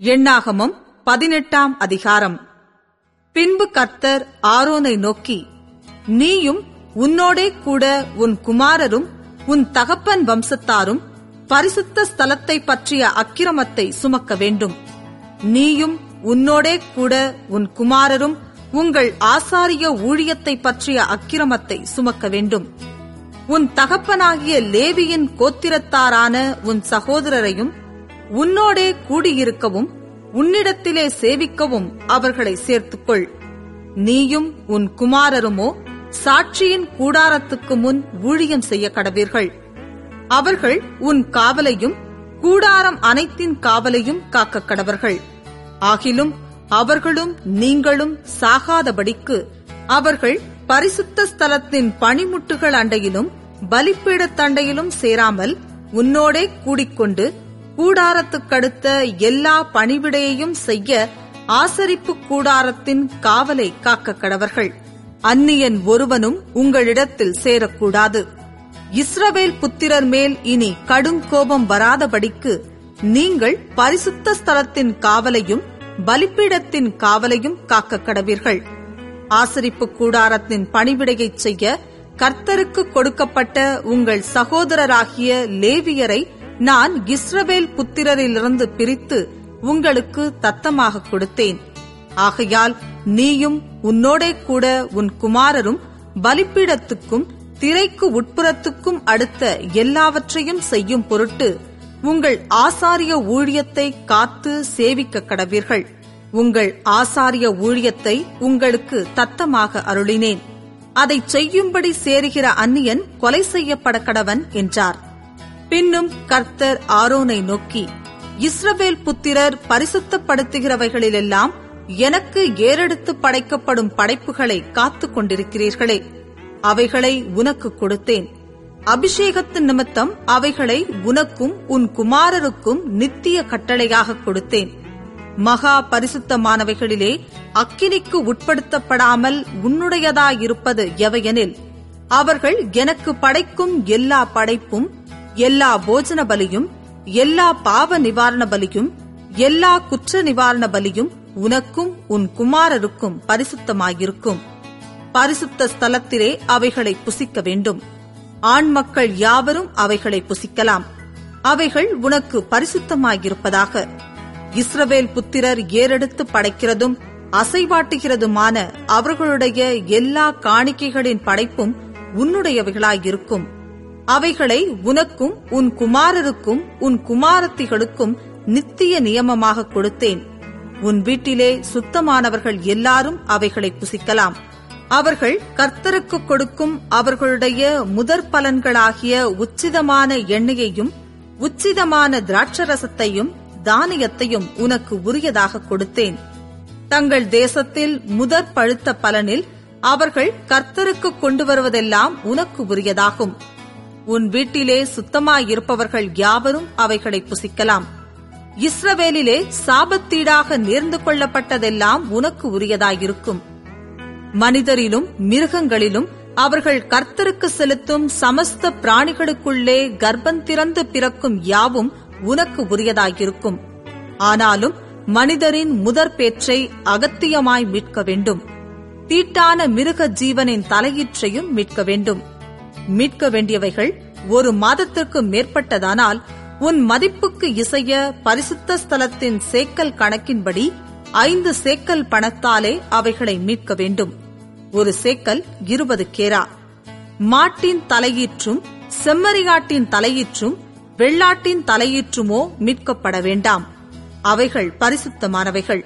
எண்ணாகமம் பதினெட்டாம் அதிகாரம். பின்பு கர்த்தர் ஆரோனை நோக்கி நீயும் உன்னோடே கூட உன் குமாரரும் உன் தகப்பன் வம்சத்தாரும் பரிசுத்த ஸ்தலத்தை பற்றிய அக்கிரமத்தை சுமக்க வேண்டும். நீயும் உன்னோடே கூட உன் குமாரரும் உங்கள் ஆசாரிய ஊழியத்தை பற்றிய அக்கிரமத்தை சுமக்க வேண்டும். உன் தகப்பனாகிய லேவியின் கோத்திரத்தாரான உன் சகோதரரையும் உன்னோடே கூடியிருக்கவும் உன்னிடத்திலே சேவிக்கவும் அவர்களை சேர்த்துக்கொள். நீயும் உன் குமாரருமோ சாட்சியின் கூடாரத்துக்கு முன் ஊழியம் செய்ய கடவீர்கள் அவர்கள் உன் காவலையும் கூடாரம் அனைத்தின் காவலையும் காக்க கடவர்கள் ஆகிலும் அவர்களும் நீங்களும் சாகாதபடிக்கு அவர்கள் பரிசுத்த ஸ்தலத்தின் பணிமுட்டுகள் அண்டையிலும் பலிப்பீடத் தண்டையிலும் சேராமல் உன்னோடே கூடிக்கொண்டு கூடாரத்துக்கடுத்த எல்லா பணிவிடையையும் செய்ய ஆசரிப்பு கூடாரத்தின் காவலை காக்க கடவர்கள். அந்நியன் ஒருவனும் உங்களிடத்தில் சேரக்கூடாது. இஸ்ரவேல் புத்திரர் மேல் இனி கடுங்கோபம் வராதபடிக்கு நீங்கள் பரிசுத்த ஸ்தலத்தின் காவலையும் பலிப்பீடத்தின் காவலையும் காக்க கடவீர்கள். ஆசரிப்பு கூடாரத்தின் பணிவிடையைச் செய்ய கர்த்தருக்கு கொடுக்கப்பட்ட உங்கள் சகோதரராகிய லேவியரை நான் இஸ்ரவேல் புத்திரரிலிருந்து பிரித்து உங்களுக்கு தத்தமாக கொடுத்தேன். ஆகையால் நீயும் உன்னோடே கூட உன் குமாரரும் பலிப்பீடத்துக்கும் திரைக்கு உட்புறத்துக்கும் அடுத்த எல்லாவற்றையும் செய்யும் பொருட்டு உங்கள் ஆசாரிய ஊழியத்தை காத்து சேவிக்க கடவீர்கள். உங்கள் ஆசாரிய ஊழியத்தை உங்களுக்கு தத்தமாக அருளினேன். அதைச் செய்யும்படி சேருகிற அந்நியன் கொலை செய்யப்பட கடவன் என்றார். பின்னும் கர்த்தர் ஆரோனை நோக்கி இஸ்ரவேல் புத்திரர் பரிசுத்தப்படுத்துகிறவைகளிலெல்லாம் எனக்கு ஏறெடுத்து படைக்கப்படும் படைப்புகளை காத்துக் கொண்டிருக்கிறீர்களே. அவைகளை உனக்கு கொடுத்தேன். அபிஷேகத்து நிமித்தம் அவைகளை உனக்கும் உன் குமாரருக்கும் நித்திய கட்டளையாக கொடுத்தேன். மகா பரிசுத்தமானவைகளிலே அக்கினிக்கு உட்படுத்தப்படாமல் உன்னுடையதாயிருப்பது எவையெனில் அவர்கள் எனக்கு படைக்கும் எல்லா படைப்பும் எல்லா போஜன பலியும் எல்லா பாவ நிவாரண பலியும் எல்லா குற்ற நிவாரண பலியும் உனக்கும் உன் குமாரருக்கும் பரிசுத்தமாயிருக்கும். பரிசுத்த ஸ்தலத்திலே அவைகளை புசிக்க வேண்டும். ஆண் மக்கள் யாவரும் அவைகளை புசிக்கலாம். அவைகள் உனக்கு பரிசுத்தமாயிருப்பதாக. இஸ்ரவேல் புத்திரர் ஏறெடுத்து படைக்கிறதும் அசைவாட்டுகிறதுமான அவர்களுடைய எல்லா காணிக்கைகளின் படைப்பும் உன்னுடையவைகளாயிருக்கும். அவைகளை உனக்கும் உன் குமாரருக்கும் உன் குமாரத்திகளுக்கும் நித்திய நியமமாக கொடுத்தேன். உன் வீட்டிலே சுத்தமானவர்கள் எல்லாரும் அவைகளை புசிக்கலாம். அவர்கள் கர்த்தருக்கு கொடுக்கும் அவர்களுடைய முதற் பலன்களாகிய உச்சிதமான எண்ணெயையும் உச்சிதமான திராட்சரசத்தையும் தானியத்தையும் உனக்கு உரியதாக கொடுத்தேன். தங்கள் தேசத்தில் முதற் பழுத்த பலனில் அவர்கள் கர்த்தருக்கு கொண்டு வருவதெல்லாம் உனக்கு உரியதாகும். உன் வீட்டிலே சுத்தமாயிருப்பவர்கள் யாவரும் அவைகளை புசிக்கலாம். இஸ்ரவேலிலே சாபத்தீடாக நேர்ந்து கொள்ளப்பட்டதெல்லாம் உனக்கு உரியதாயிருக்கும். மனிதரிலும் மிருகங்களிலும் அவர்கள் கர்த்தருக்கு செலுத்தும் சமஸ்த பிராணிகளுக்குள்ளே கர்ப்பந்திறந்து பிறக்கும் யாவும் உனக்கு உரியதாயிருக்கும். ஆனாலும் மனிதரின் முதற் பேற்றை அகத்தியமாய் மீட்க வேண்டும். தீட்டான மிருக ஜீவனின் தலையீற்றையும் மீட்க வேண்டும். மீட்க வேண்டியவைகள் ஒரு மாதத்திற்கு மேற்பட்டதானால் உன் மதிப்புக்கு இசைய பரிசுத்த ஸ்தலத்தின் சேக்கல் கணக்கின்படி ஐந்து சேக்கல் பணத்தாலே அவைகளை மீட்க வேண்டும். ஒரு சேக்கல் இருபது கேரா. மாட்டின் தலையீற்றும் செம்மறியாட்டின் தலையீற்றும் வெள்ளாட்டின் தலையீற்றுமோ மீட்கப்பட வேண்டாம். அவைகள் பரிசுத்தமானவைகள்.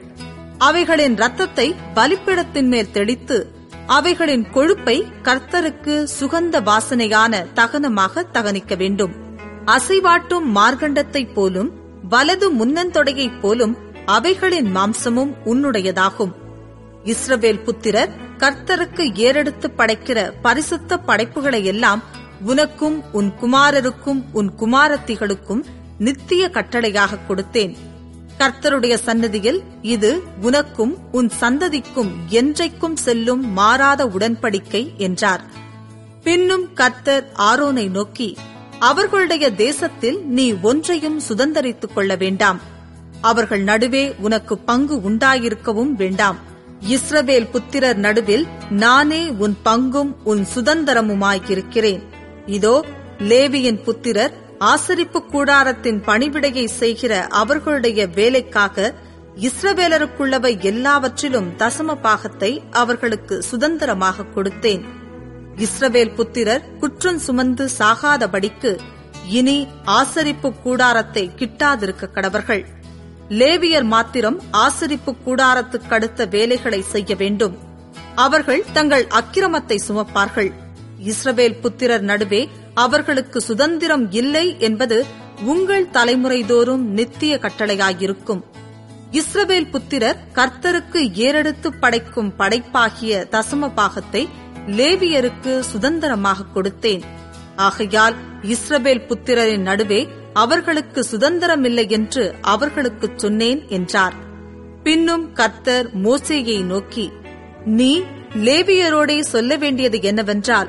அவைகளின் ரத்தத்தை பலிப்பிடத்தின் மேல் தெளித்து அவைகளின் கொழுப்பை கர்த்தருக்கு சுகந்த வாசனையான தகனமாக தகனிக்க வேண்டும். அசைவாட்டும் மார்க்கண்டத்தைப் போலும் வலது முன்னந்தொடையைப் போலும் அவைகளின் மாம்சமும் உன்னுடையதாகும். இஸ்ரவேல் புத்திரர் கர்த்தருக்கு ஏறெடுத்து படைக்கிற பரிசுத்த படைப்புகளை எல்லாம் உனக்கும் உன் குமாரருக்கும் உன் குமாரத்திகளுக்கும் நித்திய கட்டளையாக கொடுத்தேன். கர்த்தருடைய சன்னதியில் இது உனக்கும் உன் சந்ததிக்கும் என்றைக்கும் செல்லும் மாறாத உடன்படிக்கை என்றார். பின்னும் கர்த்தர் ஆரோனை நோக்கி அவர்களுடைய தேசத்தில் நீ ஒன்றையும் சுதந்தரித்துக் கொள்ள வேண்டாம். அவர்கள் நடுவே உனக்கு பங்கு உண்டாயிருக்கவும் வேண்டாம். இஸ்ரவேல் புத்திரர் நடுவில் நானே உன் பங்கும் உன் சுதந்திரமுமாயிருக்கிறேன். இதோ லேவியின் புத்திரர் ஆசரிப்பு கூடாரத்தின் பணிவிடையை செய்கிற அவர்களுடைய வேலைக்காக இஸ்ரவேலருக்குள்ளவை எல்லாவற்றிலும் தசம பாகத்தை அவர்களுக்கு சுதந்திரமாக கொடுத்தேன். இஸ்ரவேல் புத்திரர் குற்றம் சுமந்து சாகாதபடிக்கு இனி ஆசரிப்பு கூடாரத்தை கிட்டாதிருக்க கடவர்கள். லேவியர் மாத்திரம் ஆசரிப்பு கூடாரத்துக்கடுத்த வேலைகளை செய்ய வேண்டும். அவர்கள் தங்கள் அக்கிரமத்தை சுமப்பார்கள். இஸ்ரவேல் புத்திரர் நடுவே அவர்களுக்கு சுதந்திரம் இல்லை என்பது உங்கள் தலைமுறைதோறும் நித்திய கட்டளையாயிருக்கும். இஸ்ரவேல் புத்திரர் கர்த்தருக்கு ஏறெடுத்து படைக்கும் படைப்பாகிய தசம பாகத்தை லேவியருக்கு சுதந்திரமாக கொடுத்தேன். ஆகையால் இஸ்ரவேல் புத்திரரின் நடுவே அவர்களுக்கு சுதந்திரமில்லை என்று அவர்களுக்கு சொன்னேன் என்றார். பின்னும் கர்த்தர் மோசேயை நோக்கி நீ லேவியரோடே சொல்ல வேண்டியது என்னவென்றால்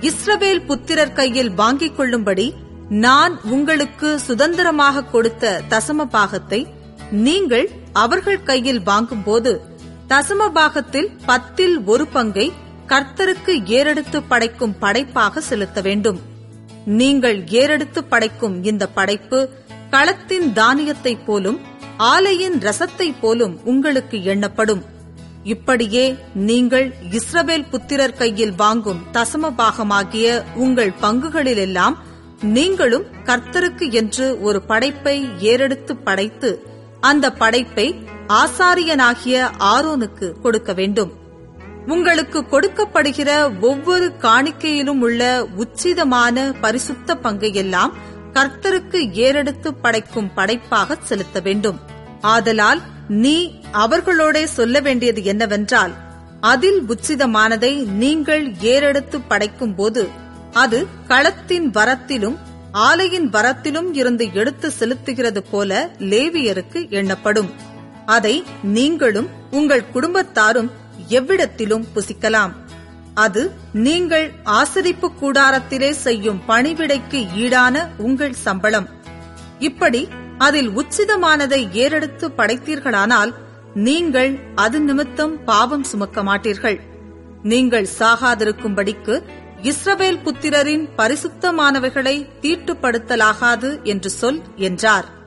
இஸ்ரவேல் புத்திரர் கையில் வாங்கிக் கொள்ளும்படி நான் உங்களுக்கு சுதந்திரமாக கொடுத்த தசம பாகத்தை நீங்கள் அவர்கள் கையில் வாங்கும்போது தசம பாகத்தில் பத்தில் ஒரு பங்கை கர்த்தருக்கு ஏறெடுத்து படைக்கும் படைப்பாக செலுத்த வேண்டும். நீங்கள் ஏறெடுத்து படைக்கும் இந்த படைப்பு களத்தின் தானியத்தைப் போலும் ஆலையின் ரசத்தைப் போலும் உங்களுக்கு எண்ணப்படும். இப்படியே நீங்கள் இஸ்ரவேல் புத்திரர் கையில் வாங்கும் தசம பாகமாகிய உங்கள் பங்குகளிலெல்லாம் நீங்களும் கர்த்தருக்கு என்று ஒரு படைப்பை ஏறெடுத்து படைத்து அந்த படைப்பை ஆசாரியனாகிய ஆரோனுக்கு கொடுக்க வேண்டும். உங்களுக்கு கொடுக்கப்படுகிற ஒவ்வொரு காணிக்கையிலும் உள்ள உச்சிதமான பரிசுத்த பங்கையெல்லாம் கர்த்தருக்கு ஏறெடுத்து படைக்கும் படைப்பாக செலுத்த வேண்டும். ஆதலால் நீ அவர்களோட சொல்ல வேண்டியது என்னவென்றால் அதில் உச்சிதமானதை நீங்கள் ஏறெடுத்து படைக்கும் போது அது களத்தின் வரத்திலும் ஆலையின் வரத்திலும் இருந்து எடுத்து செலுத்துகிறது போல லேவியருக்கு எண்ணப்படும். அதை நீங்களும் உங்கள் குடும்பத்தாரும் எவ்விடத்திலும் புசிக்கலாம். அது நீங்கள் ஆசரிப்பு கூடாரத்திலே செய்யும் பணிவிடைக்கு ஈடான உங்கள் சம்பளம். இப்படி அதில் உச்சிதமானதை ஏறெடுத்து படைத்தீர்களானால் நீங்கள் அது நிமித்தம் பாவம் சுமக்க மாட்டீர்கள். நீங்கள் சாகாதிருக்கும்படிக்கு இஸ்ரவேல் புத்திரரின் பரிசுத்தமானவைகளை தீட்டுப்படுத்தலாகாது என்று சொல் என்றார்.